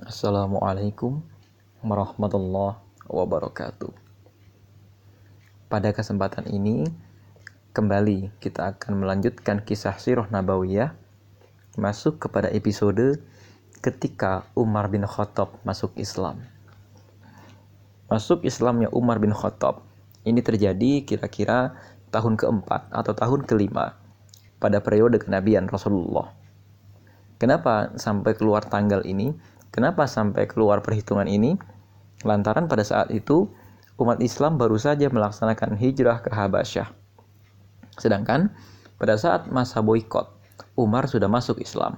Assalamualaikum warahmatullahi wabarakatuh. Pada kesempatan ini, kembali kita akan melanjutkan kisah sirah nabawiyah masuk kepada episode ketika Umar bin Khattab masuk Islam. Masuk Islamnya Umar bin Khattab ini terjadi kira-kira tahun keempat atau tahun kelima pada periode kenabian Rasulullah. Kenapa sampai keluar tanggal ini? Kenapa sampai keluar perhitungan ini? Lantaran pada saat itu umat Islam baru saja melaksanakan hijrah ke Habasyah. Sedangkan pada saat masa boykot, Umar sudah masuk Islam.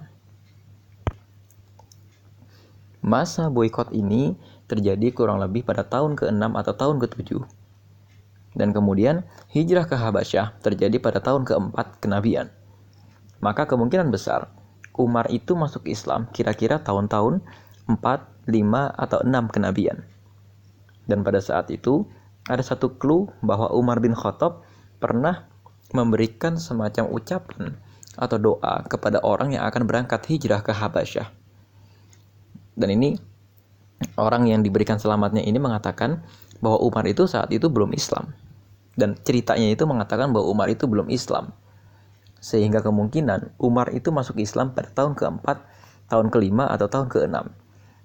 Masa boykot ini terjadi kurang lebih pada tahun ke-6 atau tahun ke-7. Dan kemudian hijrah ke Habasyah terjadi pada tahun keempat kenabian. Maka kemungkinan besar Umar itu masuk Islam kira-kira tahun-tahun 4, 5, atau 6 kenabian. Dan pada saat itu ada satu clue bahwa Umar bin Khattab pernah memberikan semacam ucapan atau doa kepada orang yang akan berangkat hijrah ke Habasyah. Dan ini orang yang diberikan selamatnya ini mengatakan bahwa Umar itu saat itu belum Islam. Dan ceritanya itu mengatakan bahwa Umar itu belum Islam. Sehingga kemungkinan Umar itu masuk Islam pada tahun keempat, tahun kelima, atau tahun keenam.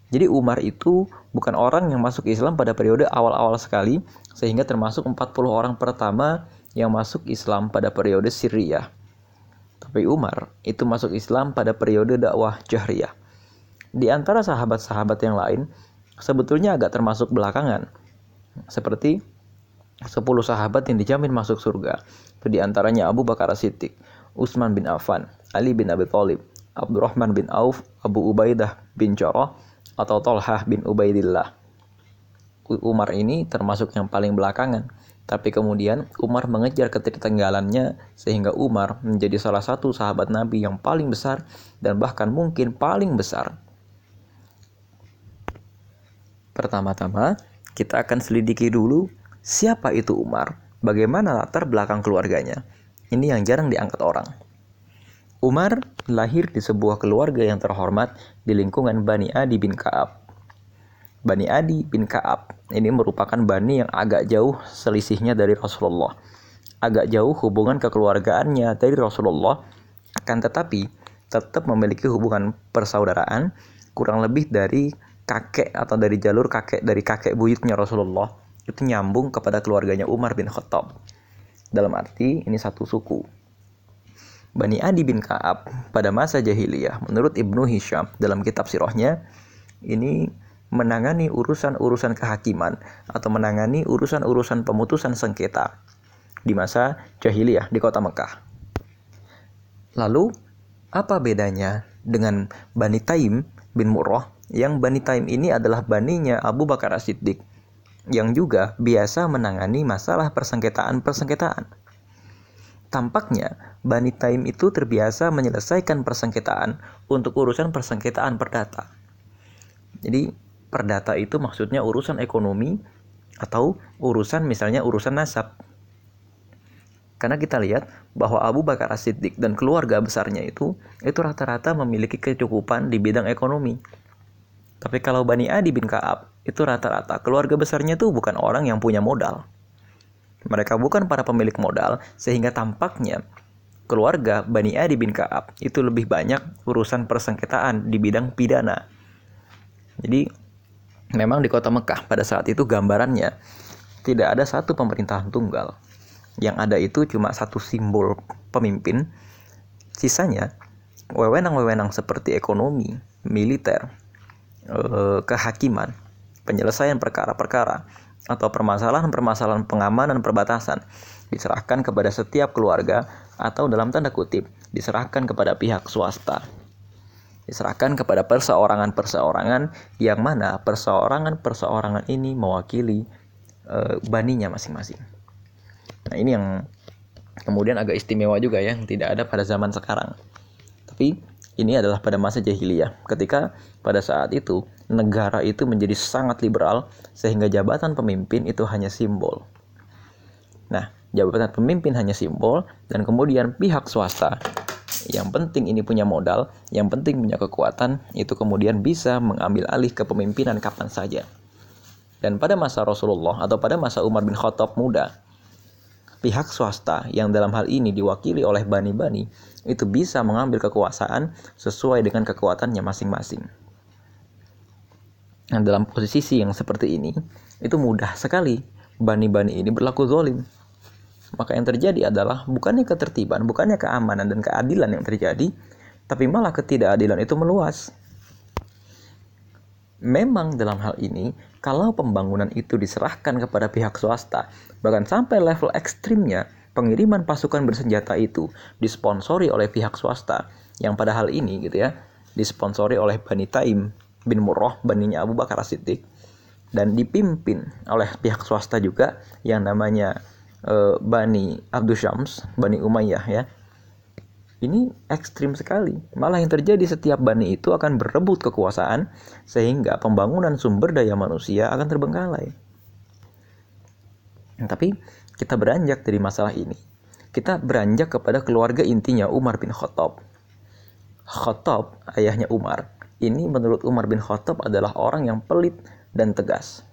Jadi Umar itu bukan orang yang masuk Islam pada periode awal-awal sekali, sehingga termasuk 40 orang pertama yang masuk Islam pada periode Syria. Tapi Umar itu masuk Islam pada periode dakwah Jahriyah. Di antara sahabat-sahabat yang lain, sebetulnya agak termasuk belakangan. Seperti 10 sahabat yang dijamin masuk surga. Itu di antaranya Abu Bakar Siddiq, Utsman bin Affan, Ali bin Abi Thalib, Abdurrahman bin Auf, Abu Ubaidah bin Jarrah, atau Tolhah bin Ubaidillah. Umar ini termasuk yang paling belakangan, tapi kemudian Umar mengejar ketertinggalannya sehingga Umar menjadi salah satu sahabat Nabi yang paling besar dan bahkan mungkin paling besar. Pertama-tama, kita akan selidiki dulu siapa itu Umar, bagaimana latar belakang keluarganya. Ini yang jarang diangkat orang. Umar lahir di sebuah keluarga yang terhormat di lingkungan Bani Adi bin Ka'ab. Bani Adi bin Ka'ab ini merupakan bani yang agak jauh selisihnya dari Rasulullah. Agak jauh hubungan kekeluargaannya dari Rasulullah, akan tetapi tetap memiliki hubungan persaudaraan kurang lebih dari kakek atau dari jalur kakek dari kakek buyutnya Rasulullah itu nyambung kepada keluarganya Umar bin Khattab. Dalam arti ini satu suku. Bani Adi bin Ka'ab pada masa jahiliyah menurut Ibnu Hisham dalam kitab sirahnya ini menangani urusan-urusan kehakiman atau menangani urusan-urusan pemutusan sengketa di masa jahiliyah di kota Mekah. Lalu apa bedanya dengan Bani Taim bin Murrah yang Bani Taim ini adalah baninya Abu Bakar As-Siddiq yang juga biasa menangani masalah persengketaan-persengketaan. Tampaknya Bani Taim itu terbiasa menyelesaikan persengketaan untuk urusan persengketaan perdata. Jadi perdata itu maksudnya urusan ekonomi atau urusan misalnya urusan nasab. Karena kita lihat bahwa Abu Bakar As-Siddiq dan keluarga besarnya itu itu rata-rata memiliki kecukupan di bidang ekonomi. Tapi kalau Bani Adi bin Ka'ab itu rata-rata keluarga besarnya itu bukan orang yang punya modal. Mereka bukan para pemilik modal sehingga tampaknya keluarga Bani Adi bin Ka'ab itu lebih banyak urusan persengketaan di bidang pidana. Jadi memang di kota Mekah pada saat itu gambarannya tidak ada satu pemerintahan tunggal. Yang ada itu cuma satu simbol pemimpin. Sisanya wewenang-wewenang seperti ekonomi, militer, eh, kehakiman, penyelesaian perkara-perkara atau permasalahan-permasalahan pengamanan perbatasan diserahkan kepada setiap keluarga atau dalam tanda kutip diserahkan kepada pihak swasta. Diserahkan kepada perseorangan-perseorangan yang mana perseorangan-perseorangan ini mewakili e, baninya masing-masing. Nah, ini yang kemudian agak istimewa juga ya, yang tidak ada pada zaman sekarang. Tapi ini adalah pada masa jahiliyah ketika pada saat itu negara itu menjadi sangat liberal sehingga jabatan pemimpin itu hanya simbol. Nah, jabatan pemimpin hanya simbol dan kemudian pihak swasta yang penting ini punya modal, yang penting punya kekuatan, itu kemudian bisa mengambil alih kepemimpinan kapan saja. Dan pada masa Rasulullah atau pada masa Umar bin Khattab muda, pihak swasta yang dalam hal ini diwakili oleh bani-bani itu bisa mengambil kekuasaan sesuai dengan kekuatannya masing-masing. Nah, dalam posisi yang seperti ini, itu mudah sekali bani-bani ini berlaku zolim. Maka yang terjadi adalah bukannya ketertiban, bukannya keamanan dan keadilan yang terjadi, tapi malah ketidakadilan itu meluas. Memang dalam hal ini, kalau pembangunan itu diserahkan kepada pihak swasta, bahkan sampai level ekstrimnya, pengiriman pasukan bersenjata itu disponsori oleh pihak swasta, yang pada hal ini gitu ya, disponsori oleh Bani Taim bin Murrah, baninya Abu Bakar Siddiq, dan dipimpin oleh pihak swasta juga yang namanya uh, Bani Abdul Syams, Bani Umayyah ya, ini ekstrim sekali. Malah yang terjadi setiap bani itu akan berebut kekuasaan sehingga pembangunan sumber daya manusia akan terbengkalai. Tapi kita beranjak dari masalah ini. Kita beranjak kepada keluarga intinya Umar bin Khattab. Khattab, ayahnya Umar, ini menurut Umar bin Khattab adalah orang yang pelit dan tegas.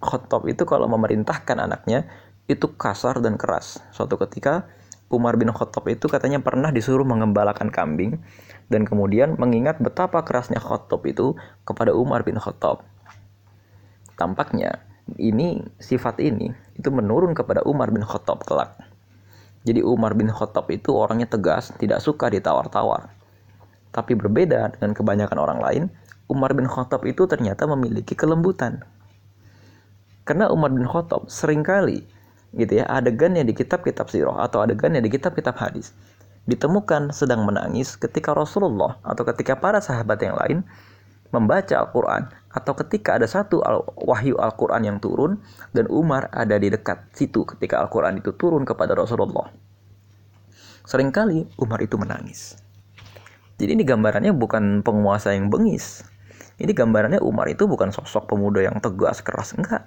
Khattab itu kalau memerintahkan anaknya itu kasar dan keras. Suatu ketika Umar bin Khattab itu katanya pernah disuruh mengembalakan kambing dan kemudian mengingat betapa kerasnya Khattab itu kepada Umar bin Khattab. Tampaknya ini sifat ini itu menurun kepada Umar bin Khattab kelak. Jadi Umar bin Khattab itu orangnya tegas, tidak suka ditawar-tawar. Tapi berbeda dengan kebanyakan orang lain, Umar bin Khattab itu ternyata memiliki kelembutan. Karena Umar bin Khattab sering kali gitu ya adegannya di kitab-kitab sirah atau adegannya di kitab-kitab hadis ditemukan sedang menangis ketika Rasulullah atau ketika para sahabat yang lain membaca Al-Quran atau ketika ada satu al wahyu Al-Quran yang turun dan Umar ada di dekat situ ketika Al-Quran itu turun kepada Rasulullah. Seringkali Umar itu menangis. Jadi ini gambarannya bukan penguasa yang bengis. Ini gambarannya Umar itu bukan sosok pemuda yang tegas keras, enggak.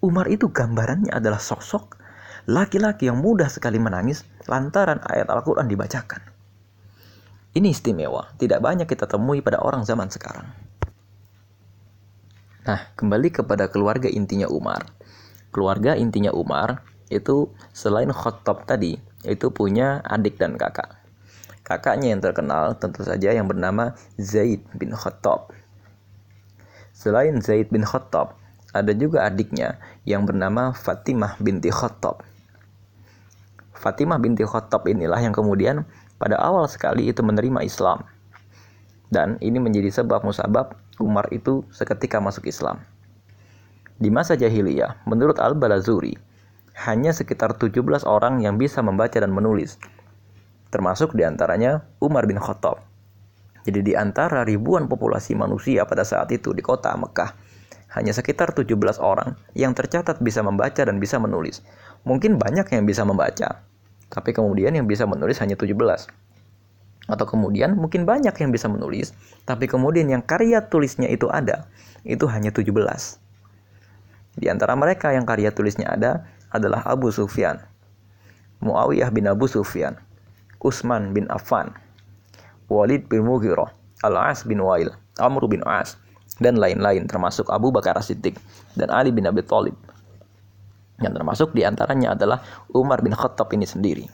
Umar itu gambarannya adalah sosok laki-laki yang mudah sekali menangis lantaran ayat Al-Quran dibacakan. Ini istimewa, tidak banyak kita temui pada orang zaman sekarang. Nah, kembali kepada keluarga intinya Umar. Keluarga intinya Umar itu selain Khattab tadi, itu punya adik dan kakak. Kakaknya yang terkenal tentu saja yang bernama Zaid bin Khattab. Selain Zaid bin Khattab, ada juga adiknya yang bernama Fatimah binti Khattab. Fatimah binti Khattab inilah yang kemudian pada awal sekali itu menerima Islam. Dan ini menjadi sebab musabab Umar itu seketika masuk Islam. Di masa jahiliyah, menurut Al-Balazuri, hanya sekitar 17 orang yang bisa membaca dan menulis. Termasuk di antaranya Umar bin Khattab. Jadi di antara ribuan populasi manusia pada saat itu di kota Mekah, hanya sekitar 17 orang yang tercatat bisa membaca dan bisa menulis. Mungkin banyak yang bisa membaca, tapi kemudian yang bisa menulis hanya 17. Atau kemudian mungkin banyak yang bisa menulis, tapi kemudian yang karya tulisnya itu ada, itu hanya 17. Di antara mereka yang karya tulisnya ada adalah Abu Sufyan, Muawiyah bin Abu Sufyan, Utsman bin Affan, Walid bin Mughirah, Al-As bin Wail, Amr bin As, dan lain-lain termasuk Abu Bakar Siddiq dan Ali bin Abi Thalib. Yang termasuk di antaranya adalah Umar bin Khattab ini sendiri.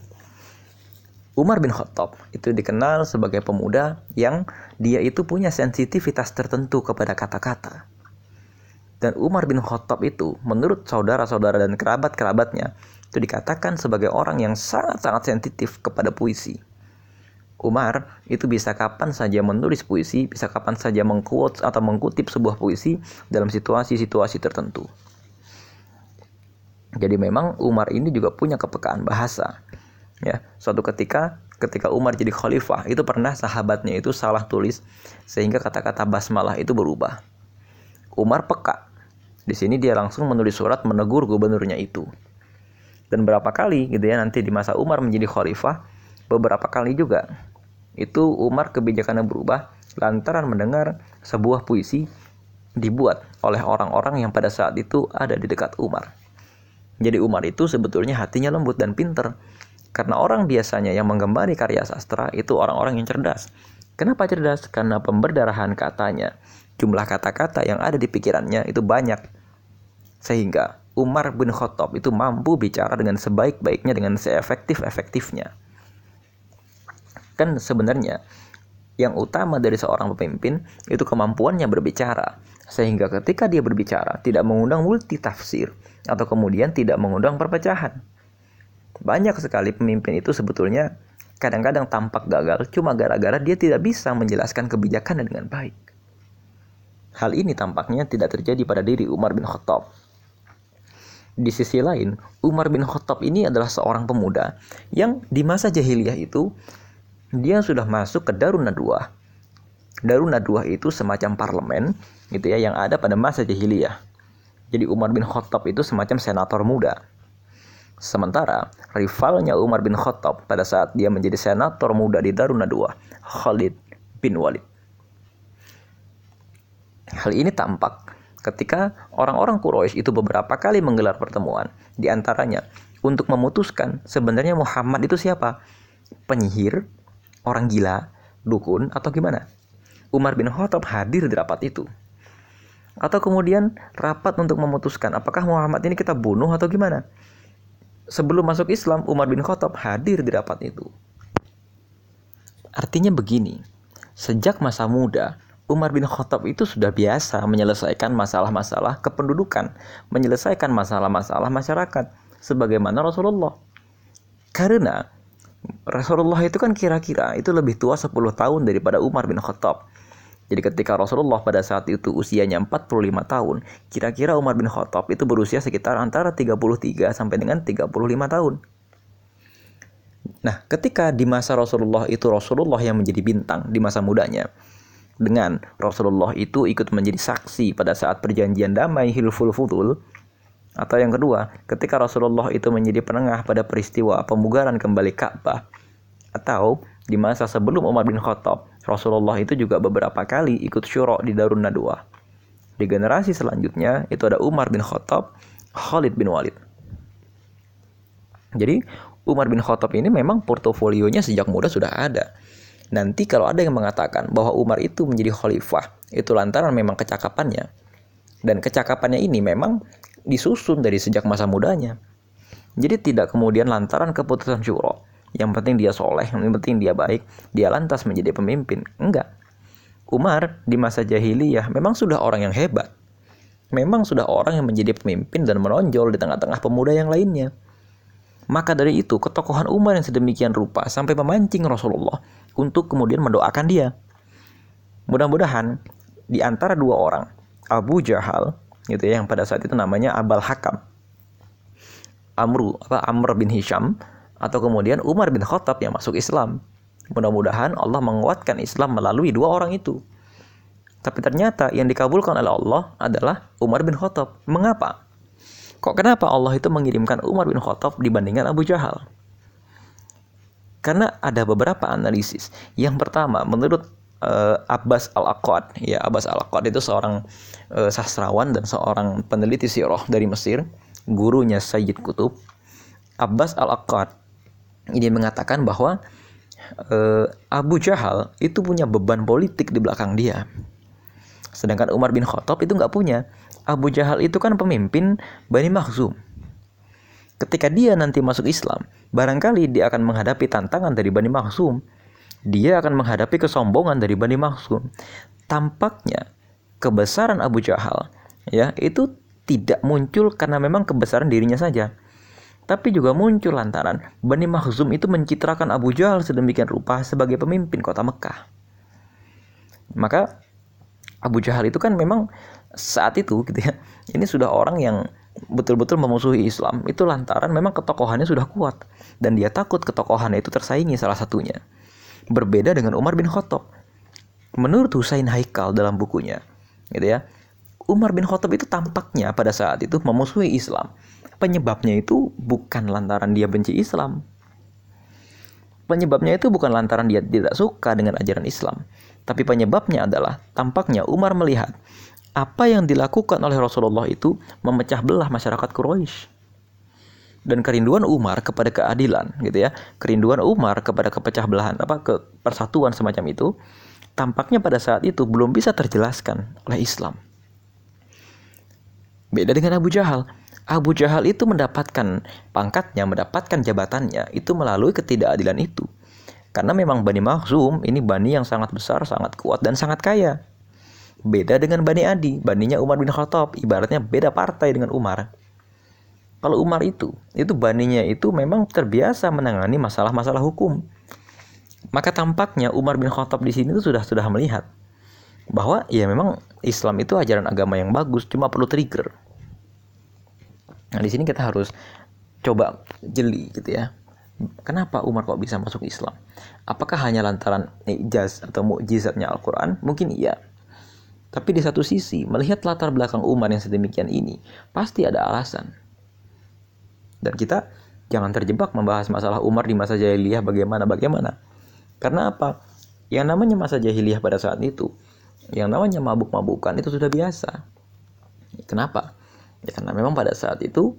Umar bin Khattab itu dikenal sebagai pemuda yang dia itu punya sensitivitas tertentu kepada kata-kata. Dan Umar bin Khattab itu menurut saudara-saudara dan kerabat-kerabatnya itu dikatakan sebagai orang yang sangat-sangat sensitif kepada puisi. Umar itu bisa kapan saja menulis puisi, bisa kapan saja mengquote atau mengkutip sebuah puisi dalam situasi-situasi tertentu. Jadi memang Umar ini juga punya kepekaan bahasa. Ya, suatu ketika ketika Umar jadi khalifah, itu pernah sahabatnya itu salah tulis sehingga kata-kata basmalah itu berubah. Umar peka. Di sini dia langsung menulis surat menegur gubernurnya itu. Dan berapa kali gitu ya nanti di masa Umar menjadi khalifah, beberapa kali juga itu Umar kebijakannya berubah lantaran mendengar sebuah puisi dibuat oleh orang-orang yang pada saat itu ada di dekat Umar. Jadi Umar itu sebetulnya hatinya lembut dan pinter. Karena orang biasanya yang menggemari karya sastra itu orang-orang yang cerdas. Kenapa cerdas? Karena pemberdarahan katanya, jumlah kata-kata yang ada di pikirannya itu banyak. Sehingga Umar bin Khattab itu mampu bicara dengan sebaik-baiknya dengan seefektif-efektifnya. Kan sebenarnya yang utama dari seorang pemimpin itu kemampuannya berbicara. Sehingga ketika dia berbicara tidak mengundang multi tafsir atau kemudian tidak mengundang perpecahan. Banyak sekali pemimpin itu sebetulnya kadang-kadang tampak gagal cuma gara-gara dia tidak bisa menjelaskan kebijakannya dengan baik. Hal ini tampaknya tidak terjadi pada diri Umar bin Khattab. Di sisi lain, Umar bin Khattab ini adalah seorang pemuda yang di masa jahiliyah itu dia sudah masuk ke Darun Nadwa. Darun Nadwa itu semacam parlemen gitu ya yang ada pada masa jahiliyah. Jadi Umar bin Khattab itu semacam senator muda Sementara rivalnya Umar bin Khattab pada saat dia menjadi senator muda di Darun Nadwa, Khalid bin Walid. Hal ini tampak ketika orang-orang Quraisy itu beberapa kali menggelar pertemuan, di antaranya untuk memutuskan sebenarnya Muhammad itu siapa? Penyihir, orang gila, dukun, atau gimana? Umar bin Khattab hadir di rapat itu. Atau kemudian rapat untuk memutuskan apakah Muhammad ini kita bunuh atau gimana? sebelum masuk Islam Umar bin Khattab hadir di rapat itu. Artinya begini, sejak masa muda Umar bin Khattab itu sudah biasa menyelesaikan masalah-masalah kependudukan, menyelesaikan masalah-masalah masyarakat sebagaimana Rasulullah. Karena Rasulullah itu kan kira-kira itu lebih tua 10 tahun daripada Umar bin Khattab. Jadi ketika Rasulullah pada saat itu usianya 45 tahun, kira-kira Umar bin Khattab itu berusia sekitar antara 33 sampai dengan 35 tahun. Nah, ketika di masa Rasulullah itu Rasulullah yang menjadi bintang di masa mudanya. Dengan Rasulullah itu ikut menjadi saksi pada saat perjanjian damai Hilful Fudul. Atau yang kedua, ketika Rasulullah itu menjadi penengah pada peristiwa pemugaran kembali Ka'bah. Atau di masa sebelum Umar bin Khattab Rasulullah itu juga beberapa kali ikut syuro di Darun Nadwa. Di generasi selanjutnya itu ada Umar bin Khattab, Khalid bin Walid. Jadi Umar bin Khattab ini memang portofolionya sejak muda sudah ada. Nanti kalau ada yang mengatakan bahwa Umar itu menjadi khalifah, itu lantaran memang kecakapannya. Dan kecakapannya ini memang disusun dari sejak masa mudanya. Jadi tidak kemudian lantaran keputusan syuro yang penting dia soleh, yang penting dia baik, dia lantas menjadi pemimpin. Enggak. Umar di masa jahiliyah memang sudah orang yang hebat. Memang sudah orang yang menjadi pemimpin dan menonjol di tengah-tengah pemuda yang lainnya. Maka dari itu, ketokohan Umar yang sedemikian rupa sampai memancing Rasulullah untuk kemudian mendoakan dia. Mudah-mudahan di antara dua orang, Abu Jahal, gitu ya, yang pada saat itu namanya Abal Hakam, Amru, apa Amr bin Hisham, atau kemudian Umar bin Khattab yang masuk Islam. Mudah-mudahan Allah menguatkan Islam melalui dua orang itu. Tapi ternyata yang dikabulkan oleh Allah adalah Umar bin Khattab. Mengapa? Kok kenapa Allah itu mengirimkan Umar bin Khattab dibandingkan Abu Jahal? Karena ada beberapa analisis. Yang pertama, menurut uh, Abbas al-Aqad, ya Abbas al-Aqad itu seorang uh, sastrawan dan seorang peneliti sirah dari Mesir, gurunya Sayyid Kutub. Abbas al-Aqad ini mengatakan bahwa uh, Abu Jahal itu punya beban politik di belakang dia. Sedangkan Umar bin Khattab itu nggak punya. Abu Jahal itu kan pemimpin Bani Makhzum. Ketika dia nanti masuk Islam, barangkali dia akan menghadapi tantangan dari Bani Makhzum. Dia akan menghadapi kesombongan dari Bani Makhzum. Tampaknya kebesaran Abu Jahal ya itu tidak muncul karena memang kebesaran dirinya saja tapi juga muncul lantaran Bani Makhzum itu mencitrakan Abu Jahal sedemikian rupa sebagai pemimpin kota Mekah. Maka Abu Jahal itu kan memang saat itu gitu ya. Ini sudah orang yang betul-betul memusuhi Islam itu lantaran memang ketokohannya sudah kuat dan dia takut ketokohannya itu tersaingi salah satunya. Berbeda dengan Umar bin Khattab. Menurut Husain Haikal dalam bukunya, gitu ya. Umar bin Khattab itu tampaknya pada saat itu memusuhi Islam penyebabnya itu bukan lantaran dia benci Islam. Penyebabnya itu bukan lantaran dia tidak suka dengan ajaran Islam, tapi penyebabnya adalah tampaknya Umar melihat apa yang dilakukan oleh Rasulullah itu memecah belah masyarakat Quraisy. dan kerinduan Umar kepada keadilan gitu ya kerinduan Umar kepada kepecah belahan apa ke persatuan semacam itu tampaknya pada saat itu belum bisa terjelaskan oleh Islam beda dengan Abu Jahal Abu Jahal itu mendapatkan pangkatnya mendapatkan jabatannya itu melalui ketidakadilan itu karena memang Bani Makhzum ini bani yang sangat besar, sangat kuat dan sangat kaya. Beda dengan Bani Adi, baninya Umar bin Khattab, ibaratnya beda partai dengan Umar. Kalau Umar itu, itu baninya itu memang terbiasa menangani masalah-masalah hukum. Maka tampaknya Umar bin Khattab di sini itu sudah sudah melihat bahwa ya memang Islam itu ajaran agama yang bagus, cuma perlu trigger. Nah, di sini kita harus coba jeli gitu ya. Kenapa Umar kok bisa masuk Islam? Apakah hanya lantaran ijaz atau mukjizatnya Al-Quran? Mungkin iya. Tapi di satu sisi, melihat latar belakang Umar yang sedemikian ini, pasti ada alasan. Dan kita jangan terjebak membahas masalah Umar di masa jahiliyah bagaimana-bagaimana. Karena apa? Yang namanya masa jahiliyah pada saat itu, yang namanya mabuk-mabukan itu sudah biasa. Kenapa? Ya karena memang pada saat itu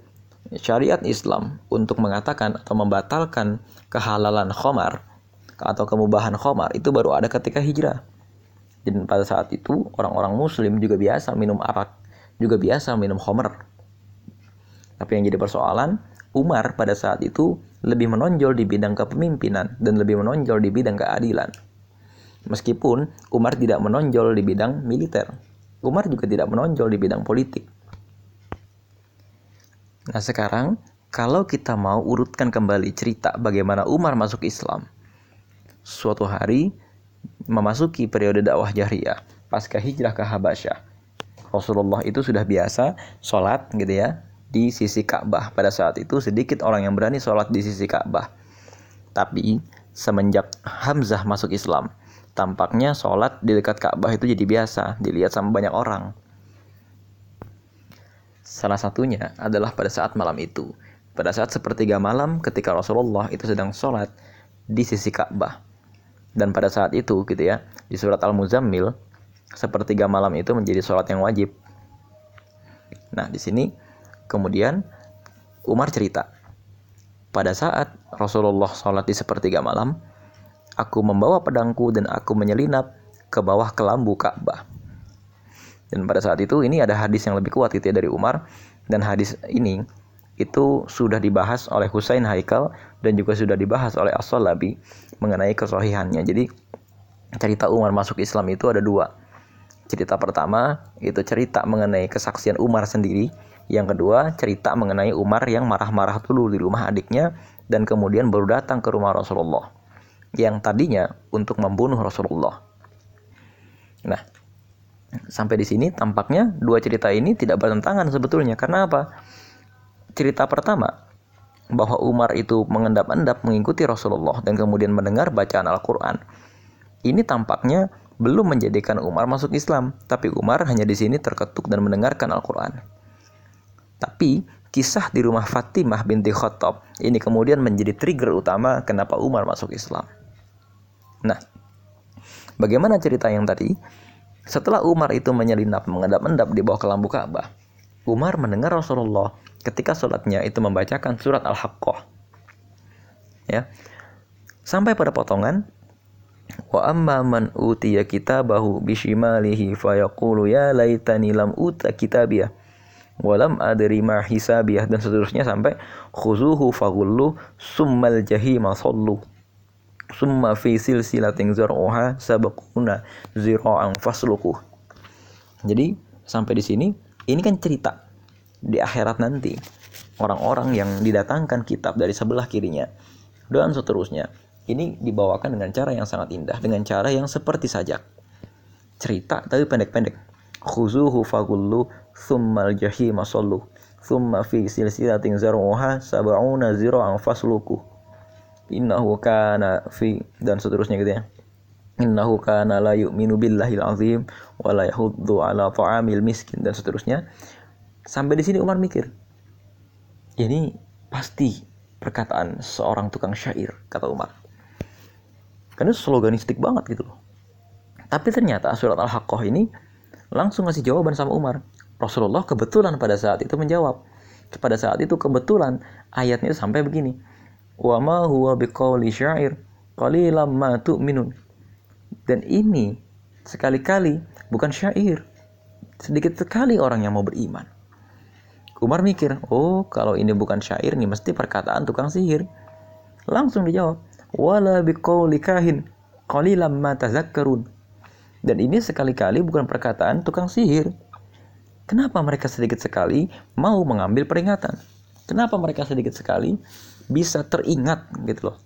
syariat Islam untuk mengatakan atau membatalkan kehalalan khomar atau kemubahan khomar itu baru ada ketika hijrah. Dan pada saat itu orang-orang muslim juga biasa minum arak, juga biasa minum khomer. Tapi yang jadi persoalan, Umar pada saat itu lebih menonjol di bidang kepemimpinan dan lebih menonjol di bidang keadilan. Meskipun Umar tidak menonjol di bidang militer, Umar juga tidak menonjol di bidang politik. Nah sekarang, kalau kita mau urutkan kembali cerita bagaimana Umar masuk Islam, suatu hari memasuki periode dakwah jahriyah pasca hijrah ke Habasyah. Rasulullah itu sudah biasa sholat gitu ya di sisi Ka'bah. Pada saat itu sedikit orang yang berani sholat di sisi Ka'bah. Tapi semenjak Hamzah masuk Islam, tampaknya sholat di dekat Ka'bah itu jadi biasa, dilihat sama banyak orang. Salah satunya adalah pada saat malam itu. Pada saat sepertiga malam ketika Rasulullah itu sedang sholat di sisi Ka'bah. Dan pada saat itu gitu ya, di surat Al-Muzammil, sepertiga malam itu menjadi sholat yang wajib. Nah, di sini Kemudian Umar cerita, pada saat Rasulullah sholat di sepertiga malam, aku membawa pedangku dan aku menyelinap ke bawah kelambu Ka'bah. Dan pada saat itu ini ada hadis yang lebih kuat itu ya dari Umar dan hadis ini itu sudah dibahas oleh Husain Haikal dan juga sudah dibahas oleh As-Salabi mengenai kesohihannya. Jadi cerita Umar masuk Islam itu ada dua. Cerita pertama itu cerita mengenai kesaksian Umar sendiri yang kedua, cerita mengenai Umar yang marah-marah dulu di rumah adiknya dan kemudian baru datang ke rumah Rasulullah. Yang tadinya untuk membunuh Rasulullah. Nah, sampai di sini tampaknya dua cerita ini tidak bertentangan sebetulnya. Karena apa? Cerita pertama, bahwa Umar itu mengendap-endap mengikuti Rasulullah dan kemudian mendengar bacaan Al-Quran. Ini tampaknya belum menjadikan Umar masuk Islam, tapi Umar hanya di sini terketuk dan mendengarkan Al-Quran. Tapi kisah di rumah Fatimah binti Khattab ini kemudian menjadi trigger utama kenapa Umar masuk Islam. Nah, bagaimana cerita yang tadi? Setelah Umar itu menyelinap mengendap-endap di bawah kelambu Ka'bah, Umar mendengar Rasulullah ketika sholatnya itu membacakan surat Al-Haqqah. Ya. Sampai pada potongan Wa amma man utiya kitabahu bishimalihi fayaqulu ya laitani lam uta kitabiyah walam adri ma hisabiyah dan seterusnya sampai khuzuhu faghullu summal jahima sallu summa fi silsilatin zar'uha sabaquna zira'an fasluku jadi sampai di sini ini kan cerita di akhirat nanti. Orang-orang yang didatangkan kitab dari sebelah kirinya. Dan seterusnya. Ini dibawakan dengan cara yang sangat indah dengan cara yang seperti sajak. Cerita tapi pendek-pendek. Khuzuhu fagullu thummal jahima sallu. Thumma fi silsilatin zar'uha sab'una zira'an fasluku. Innahu kana fi dan seterusnya gitu ya. Innahu kana la yu'minu billahil azim wa la yahuddu ala ta'amil miskin dan seterusnya sampai di sini Umar mikir ini pasti perkataan seorang tukang syair kata Umar. Karena sloganistik banget gitu loh. Tapi ternyata surat Al-Haqqah ini langsung ngasih jawaban sama Umar. Rasulullah kebetulan pada saat itu menjawab, pada saat itu kebetulan ayatnya sampai begini wa ma huwa biqauli syair qalilam ma tu'minun dan ini sekali-kali bukan syair sedikit sekali orang yang mau beriman Umar mikir oh kalau ini bukan syair nih mesti perkataan tukang sihir. Langsung dijawab wala biqauli kahin qalilam ma tazakkarun. Dan ini sekali-kali bukan perkataan tukang sihir. Kenapa mereka sedikit sekali mau mengambil peringatan? Kenapa mereka sedikit sekali bisa teringat gitu loh?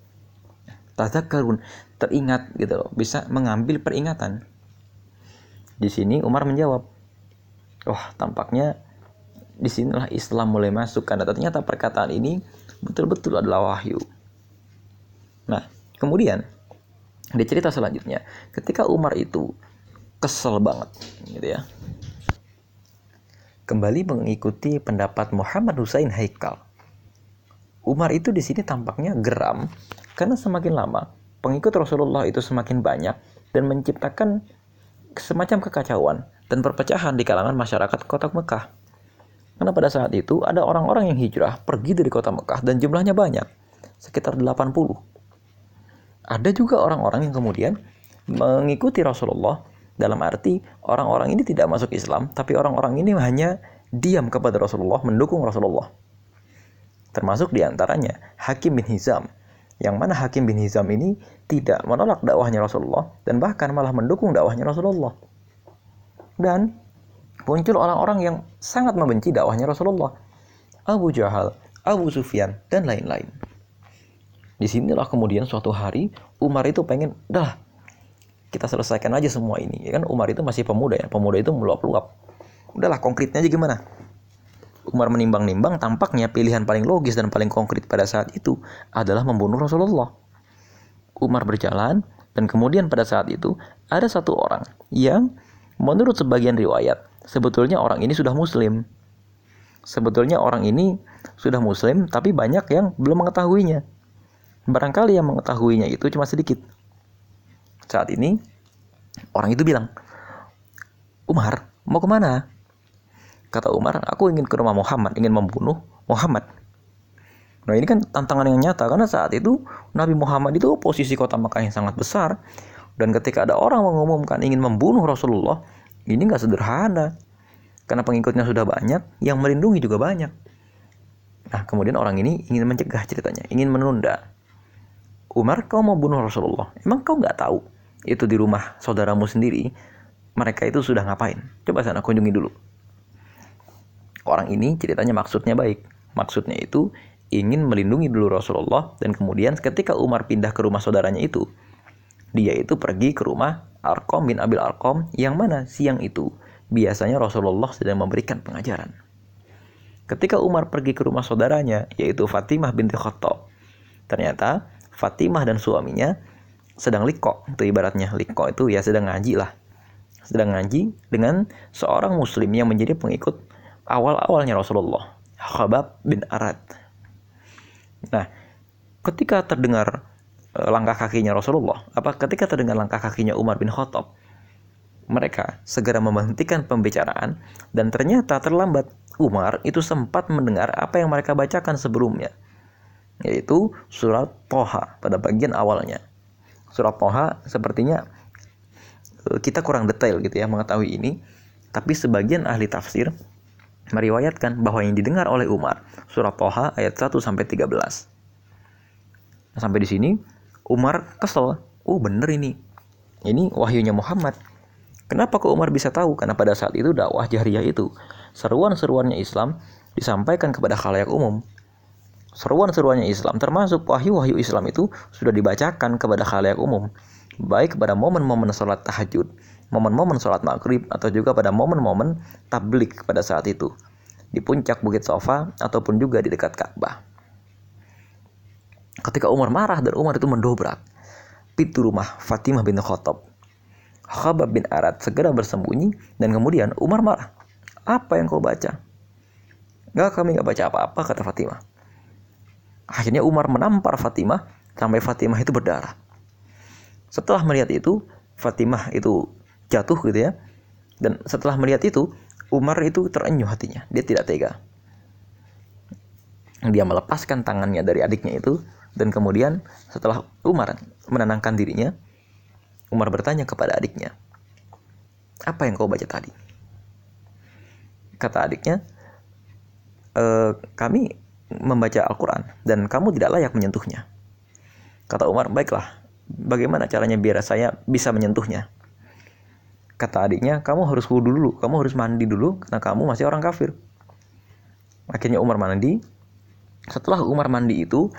Tazakarun teringat gitu loh bisa mengambil peringatan. Di sini Umar menjawab wah tampaknya di sinilah Islam mulai masuk karena ternyata perkataan ini betul-betul adalah wahyu nah kemudian di cerita selanjutnya ketika Umar itu kesel banget gitu ya kembali mengikuti pendapat Muhammad Husain Haikal Umar itu di sini tampaknya geram karena semakin lama pengikut Rasulullah itu semakin banyak dan menciptakan semacam kekacauan dan perpecahan di kalangan masyarakat kota Mekah. Karena pada saat itu ada orang-orang yang hijrah pergi dari kota Mekah dan jumlahnya banyak, sekitar 80. Ada juga orang-orang yang kemudian mengikuti Rasulullah dalam arti orang-orang ini tidak masuk Islam, tapi orang-orang ini hanya diam kepada Rasulullah, mendukung Rasulullah. Termasuk di antaranya Hakim bin Hizam. Yang mana Hakim bin Hizam ini tidak menolak dakwahnya Rasulullah dan bahkan malah mendukung dakwahnya Rasulullah. Dan muncul orang-orang yang sangat membenci dakwahnya Rasulullah. Abu Jahal, Abu Sufyan, dan lain-lain. Di sinilah kemudian suatu hari Umar itu pengen, dah kita selesaikan aja semua ini. Ya kan Umar itu masih pemuda ya, pemuda itu meluap-luap. Udahlah konkretnya aja gimana? Umar menimbang-nimbang tampaknya pilihan paling logis dan paling konkret pada saat itu adalah membunuh Rasulullah. Umar berjalan dan kemudian pada saat itu ada satu orang yang menurut sebagian riwayat sebetulnya orang ini sudah muslim. Sebetulnya orang ini sudah muslim tapi banyak yang belum mengetahuinya. Barangkali yang mengetahuinya itu cuma sedikit. Saat ini orang itu bilang, Umar, mau ke mana? Kata Umar, aku ingin ke rumah Muhammad, ingin membunuh Muhammad. Nah ini kan tantangan yang nyata karena saat itu Nabi Muhammad itu posisi kota Mekah yang sangat besar dan ketika ada orang mengumumkan ingin membunuh Rasulullah ini nggak sederhana karena pengikutnya sudah banyak yang melindungi juga banyak. Nah kemudian orang ini ingin mencegah ceritanya, ingin menunda. Umar kau mau bunuh Rasulullah, emang kau nggak tahu itu di rumah saudaramu sendiri mereka itu sudah ngapain? Coba sana kunjungi dulu. Orang ini ceritanya maksudnya baik. Maksudnya itu ingin melindungi dulu Rasulullah dan kemudian ketika Umar pindah ke rumah saudaranya itu, dia itu pergi ke rumah Arkom bin Abil Arkom yang mana siang itu biasanya Rasulullah sedang memberikan pengajaran. Ketika Umar pergi ke rumah saudaranya yaitu Fatimah binti Khattab, ternyata Fatimah dan suaminya sedang liko, itu ibaratnya liko itu ya sedang ngaji lah. Sedang ngaji dengan seorang muslim yang menjadi pengikut awal-awalnya Rasulullah, Khabab bin Arad. Nah, ketika terdengar langkah kakinya Rasulullah, apa ketika terdengar langkah kakinya Umar bin Khattab, mereka segera menghentikan pembicaraan dan ternyata terlambat Umar itu sempat mendengar apa yang mereka bacakan sebelumnya, yaitu surat Toha pada bagian awalnya. Surat Toha sepertinya eh, kita kurang detail gitu ya mengetahui ini, tapi sebagian ahli tafsir meriwayatkan bahwa yang didengar oleh Umar surah Toha ayat 1 sampai 13. Nah, sampai di sini Umar kesel. Oh bener ini. Ini wahyunya Muhammad. Kenapa kok Umar bisa tahu? Karena pada saat itu dakwah jahriyah itu seruan-seruannya Islam disampaikan kepada khalayak umum. Seruan-seruannya Islam termasuk wahyu-wahyu Islam itu sudah dibacakan kepada khalayak umum, baik pada momen-momen sholat tahajud, momen-momen sholat maghrib atau juga pada momen-momen tablik pada saat itu di puncak Bukit Sofa ataupun juga di dekat Ka'bah. Ketika Umar marah dan Umar itu mendobrak pintu rumah Fatimah bin Khattab. Khabab bin Arad segera bersembunyi dan kemudian Umar marah. Apa yang kau baca? Gak kami gak baca apa-apa kata Fatimah. Akhirnya Umar menampar Fatimah sampai Fatimah itu berdarah. Setelah melihat itu, Fatimah itu jatuh gitu ya. Dan setelah melihat itu, Umar itu terenyuh hatinya. Dia tidak tega. dia melepaskan tangannya dari adiknya itu dan kemudian setelah Umar menenangkan dirinya Umar bertanya kepada adiknya apa yang kau baca tadi? Kata adiknya e, kami membaca Al-Quran dan kamu tidak layak menyentuhnya. Kata Umar baiklah bagaimana caranya biar saya bisa menyentuhnya? Kata adiknya kamu harus wudhu dulu kamu harus mandi dulu karena kamu masih orang kafir. Akhirnya Umar mandi. Setelah Umar mandi itu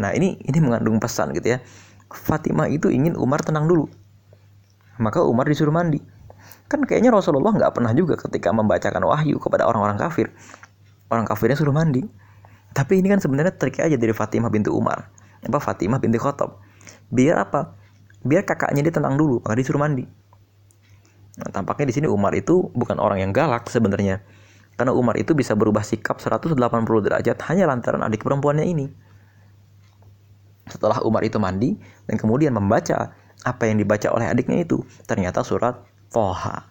nah ini ini mengandung pesan gitu ya. Fatimah itu ingin Umar tenang dulu. Maka Umar disuruh mandi. Kan kayaknya Rasulullah nggak pernah juga ketika membacakan wahyu kepada orang-orang kafir. Orang kafirnya suruh mandi. Tapi ini kan sebenarnya trik aja dari Fatimah bintu Umar. Apa Fatimah binti Khotob biar apa? Biar kakaknya dia tenang dulu maka disuruh mandi. Nah, tampaknya di sini Umar itu bukan orang yang galak sebenarnya. Karena Umar itu bisa berubah sikap 180 derajat hanya lantaran adik perempuannya ini. Setelah Umar itu mandi dan kemudian membaca apa yang dibaca oleh adiknya itu, ternyata surat Toha.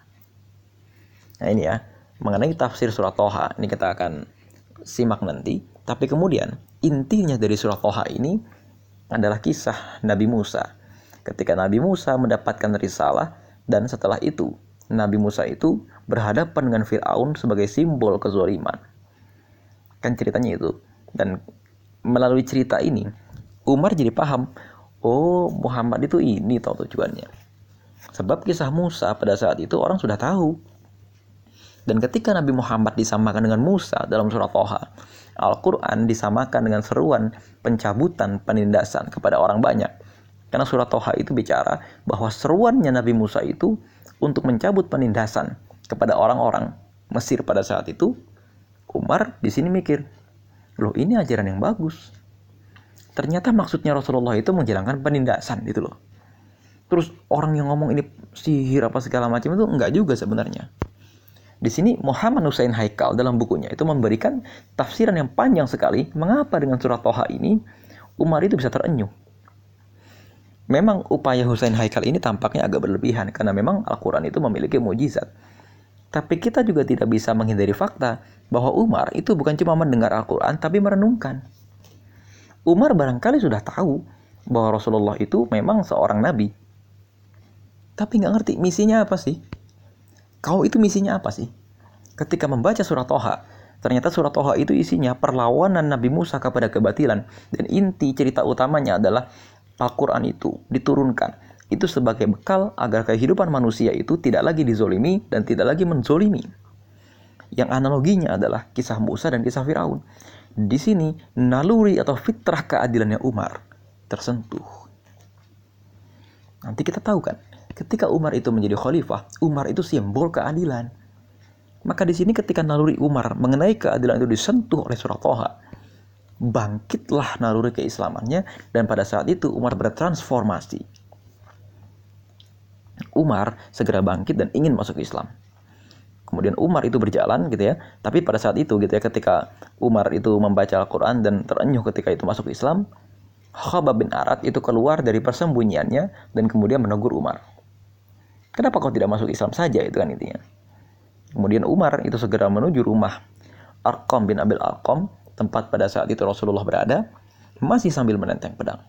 Nah ini ya, mengenai tafsir surat Toha, ini kita akan simak nanti. Tapi kemudian intinya dari surat Toha ini adalah kisah Nabi Musa. Ketika Nabi Musa mendapatkan risalah dan setelah itu Nabi Musa itu berhadapan dengan Fir'aun sebagai simbol kezoliman. Kan ceritanya itu. Dan melalui cerita ini, Umar jadi paham, oh Muhammad itu ini tau tujuannya. Sebab kisah Musa pada saat itu orang sudah tahu. Dan ketika Nabi Muhammad disamakan dengan Musa dalam surat Toha, Al-Quran disamakan dengan seruan pencabutan penindasan kepada orang banyak. Karena surat Toha itu bicara bahwa seruannya Nabi Musa itu untuk mencabut penindasan kepada orang-orang Mesir pada saat itu, Umar di sini mikir, loh ini ajaran yang bagus. Ternyata maksudnya Rasulullah itu menjalankan penindasan gitu loh. Terus orang yang ngomong ini sihir apa segala macam itu enggak juga sebenarnya. Di sini Muhammad Husain Haikal dalam bukunya itu memberikan tafsiran yang panjang sekali mengapa dengan surat Toha ini Umar itu bisa terenyuh. Memang upaya Husain Haikal ini tampaknya agak berlebihan karena memang Al-Quran itu memiliki mujizat. Tapi kita juga tidak bisa menghindari fakta bahwa Umar itu bukan cuma mendengar Al-Quran tapi merenungkan. Umar barangkali sudah tahu bahwa Rasulullah itu memang seorang nabi. Tapi nggak ngerti misinya apa sih? Kau itu misinya apa sih? Ketika membaca surat Toha, ternyata surat Toha itu isinya perlawanan Nabi Musa kepada kebatilan. Dan inti cerita utamanya adalah Al-Quran itu diturunkan itu sebagai bekal agar kehidupan manusia itu tidak lagi dizolimi dan tidak lagi menzolimi. Yang analoginya adalah kisah Musa dan kisah Firaun. Di sini naluri atau fitrah keadilannya Umar tersentuh. Nanti kita tahu kan, ketika Umar itu menjadi khalifah, Umar itu simbol keadilan. Maka di sini ketika naluri Umar mengenai keadilan itu disentuh oleh surat Toha, bangkitlah naluri keislamannya dan pada saat itu Umar bertransformasi. Umar segera bangkit dan ingin masuk Islam. Kemudian Umar itu berjalan gitu ya, tapi pada saat itu gitu ya ketika Umar itu membaca Al-Qur'an dan terenyuh ketika itu masuk Islam, Khabab bin Arad itu keluar dari persembunyiannya dan kemudian menegur Umar. Kenapa kau tidak masuk Islam saja itu kan intinya. Kemudian Umar itu segera menuju rumah Arqam bin Abil Arqam tempat pada saat itu Rasulullah berada, masih sambil menenteng pedang.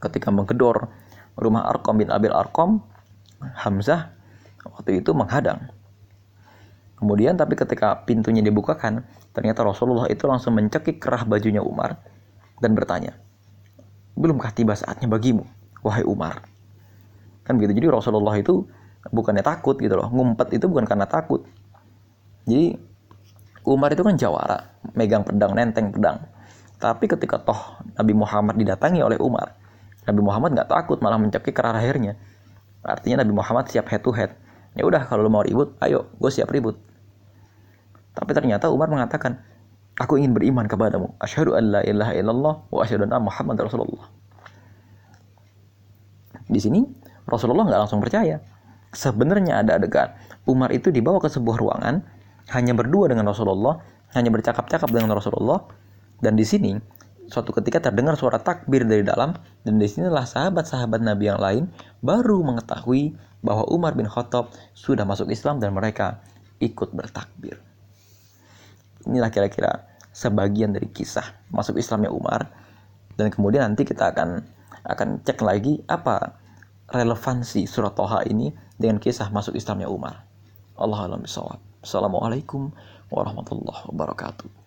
Ketika menggedor rumah Arqam bin Abil Arqam, Hamzah waktu itu menghadang. Kemudian tapi ketika pintunya dibukakan, ternyata Rasulullah itu langsung mencekik kerah bajunya Umar dan bertanya, Belumkah tiba saatnya bagimu, wahai Umar? Kan begitu. Jadi Rasulullah itu bukannya takut gitu loh. Ngumpet itu bukan karena takut. Jadi Umar itu kan jawara, megang pedang, nenteng pedang. Tapi ketika toh Nabi Muhammad didatangi oleh Umar, Nabi Muhammad nggak takut malah mencekik kerah lehernya. Artinya Nabi Muhammad siap head to head. Ya udah kalau lo mau ribut, ayo, gue siap ribut. Tapi ternyata Umar mengatakan, aku ingin beriman kepadamu. Asyhadu an la ilaha illallah wa asyhadu anna Muhammad Rasulullah. Di sini Rasulullah nggak langsung percaya. Sebenarnya ada adegan Umar itu dibawa ke sebuah ruangan hanya berdua dengan Rasulullah, hanya bercakap-cakap dengan Rasulullah. Dan di sini suatu ketika terdengar suara takbir dari dalam dan di sinilah sahabat-sahabat Nabi yang lain baru mengetahui bahwa Umar bin Khattab sudah masuk Islam dan mereka ikut bertakbir. Inilah kira-kira sebagian dari kisah masuk Islamnya Umar dan kemudian nanti kita akan akan cek lagi apa relevansi surat Toha ini dengan kisah masuk Islamnya Umar. Allah alam. Assalamualaikum warahmatullahi wabarakatuh.